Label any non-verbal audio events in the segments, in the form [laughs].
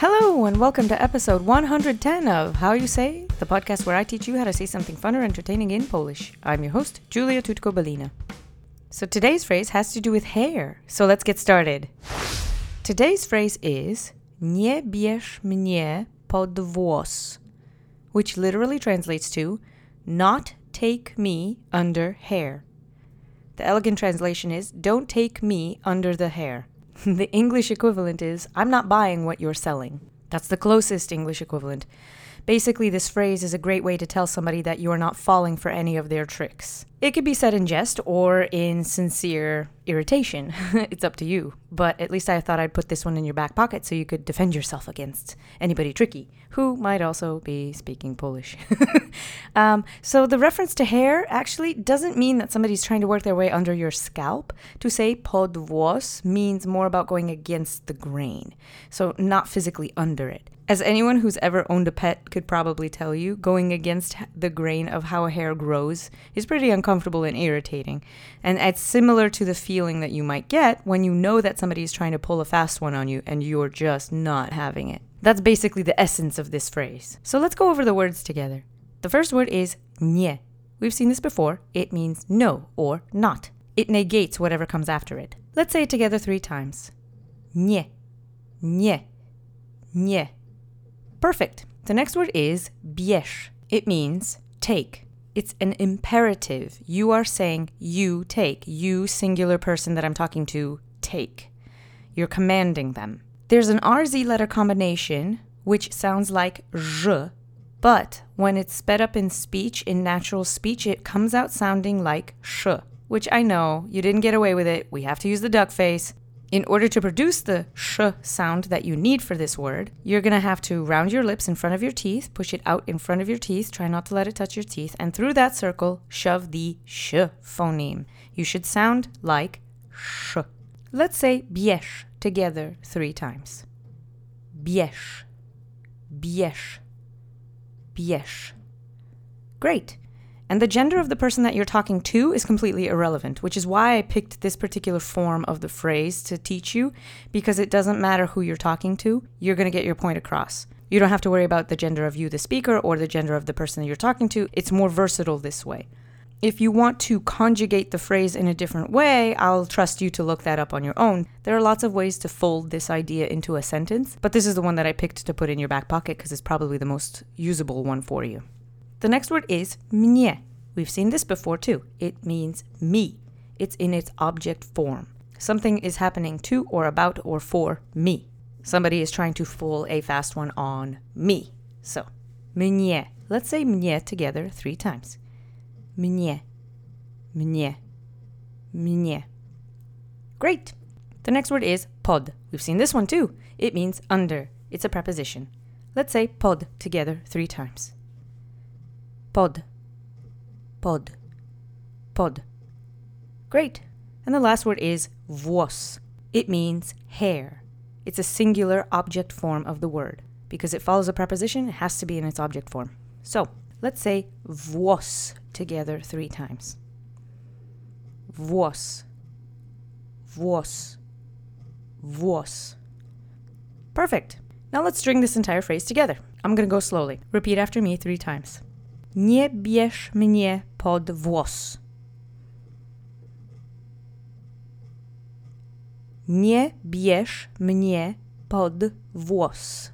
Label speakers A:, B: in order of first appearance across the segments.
A: Hello, and welcome to episode 110 of How You Say, the podcast where I teach you how to say something fun or entertaining in Polish. I'm your host, Julia Tutko-Balina. So today's phrase has to do with hair, so let's get started. Today's phrase is Nie bierz mnie pod włos, which literally translates to not take me under hair. The elegant translation is don't take me under the hair. [laughs] the English equivalent is I'm not buying what you're selling. That's the closest English equivalent. Basically, this phrase is a great way to tell somebody that you are not falling for any of their tricks. It could be said in jest or in sincere irritation. [laughs] it's up to you. But at least I thought I'd put this one in your back pocket so you could defend yourself against anybody tricky who might also be speaking Polish. [laughs] um, so the reference to hair actually doesn't mean that somebody's trying to work their way under your scalp. To say pod włos means more about going against the grain, so not physically under it. As anyone who's ever owned a pet could probably tell you, going against the grain of how a hair grows is pretty uncomfortable and irritating. And it's similar to the feeling that you might get when you know that somebody is trying to pull a fast one on you and you're just not having it. That's basically the essence of this phrase. So let's go over the words together. The first word is nie. We've seen this before. It means no or not. It negates whatever comes after it. Let's say it together three times. Nie, nie, nie. Perfect. The next word is bierz. It means take. It's an imperative. You are saying you take. You, singular person that I'm talking to, take. You're commanding them. There's an RZ letter combination which sounds like j, but when it's sped up in speech, in natural speech, it comes out sounding like sh, which I know you didn't get away with it. We have to use the duck face. In order to produce the sh sound that you need for this word, you're going to have to round your lips in front of your teeth, push it out in front of your teeth, try not to let it touch your teeth, and through that circle, shove the sh phoneme. You should sound like sh. Let's say bierz together three times. Bierz, bierz, bierz. Great. And the gender of the person that you're talking to is completely irrelevant, which is why I picked this particular form of the phrase to teach you, because it doesn't matter who you're talking to, you're going to get your point across. You don't have to worry about the gender of you, the speaker, or the gender of the person that you're talking to. It's more versatile this way. If you want to conjugate the phrase in a different way, I'll trust you to look that up on your own. There are lots of ways to fold this idea into a sentence, but this is the one that I picked to put in your back pocket because it's probably the most usable one for you. The next word is mnie. We've seen this before too. It means me. It's in its object form. Something is happening to or about or for me. Somebody is trying to fool a fast one on me. So, mnie. Let's say mnie together three times. Mnie. Mnie. Mnie. Great. The next word is pod. We've seen this one too. It means under. It's a preposition. Let's say pod together three times pod, pod, pod. Great. And the last word is włos. It means hair. It's a singular object form of the word. Because it follows a preposition, it has to be in its object form. So let's say włos together three times. Włos. Włos. Włos. Perfect. Now let's string this entire phrase together. I'm going to go slowly. Repeat after me three times. Nie bierz mnie pod włos. Nie bierz mnie pod włos.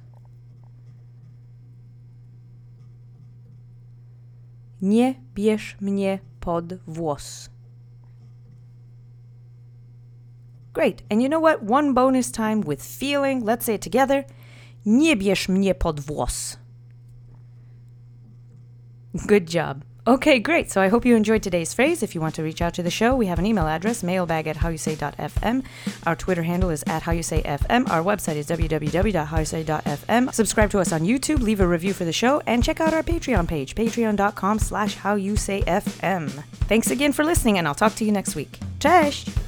A: Nie bierz mnie pod włos. Great. And you know what? One bonus time with feeling. Let's say it together. Nie bierz mnie pod włos. Good job. Okay, great. So I hope you enjoyed today's phrase. If you want to reach out to the show, we have an email address, mailbag at howyousay.fm. Our Twitter handle is at howyousayfm. Our website is www.howyousay.fm. Subscribe to us on YouTube, leave a review for the show, and check out our Patreon page, patreon.com slash howyousayfm. Thanks again for listening, and I'll talk to you next week. Cześć!